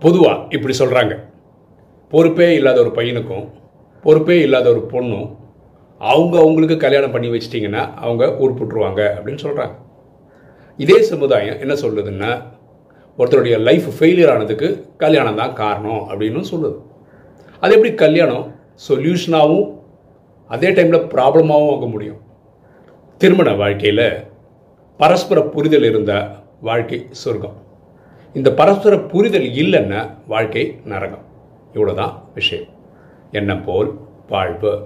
பொதுவாக இப்படி சொல்கிறாங்க பொறுப்பே இல்லாத ஒரு பையனுக்கும் பொறுப்பே இல்லாத ஒரு பொண்ணும் அவங்க அவங்களுக்கு கல்யாணம் பண்ணி வச்சிட்டிங்கன்னா அவங்க உருப்புட்டுருவாங்க அப்படின்னு சொல்கிறாங்க இதே சமுதாயம் என்ன சொல்லுதுன்னா ஒருத்தருடைய லைஃப் ஃபெயிலியர் ஆனதுக்கு கல்யாணம் தான் காரணம் அப்படின்னு சொல்லுது. அது எப்படி கல்யாணம்? சொல்யூஷனாகவும் அதே டைமில் ப்ராப்ளமாகவும் ஆக முடியும். திருமண வாழ்க்கையில் பரஸ்பர புரிதல் இருந்தால் வாழ்க்கை சொர்க்கம். இந்த பரஸ்பர புரிதல் இல்லைன்னா வாழ்க்கை நரகம். இவ்வளோதான் விஷயம். என்ன போல் வாழ்வு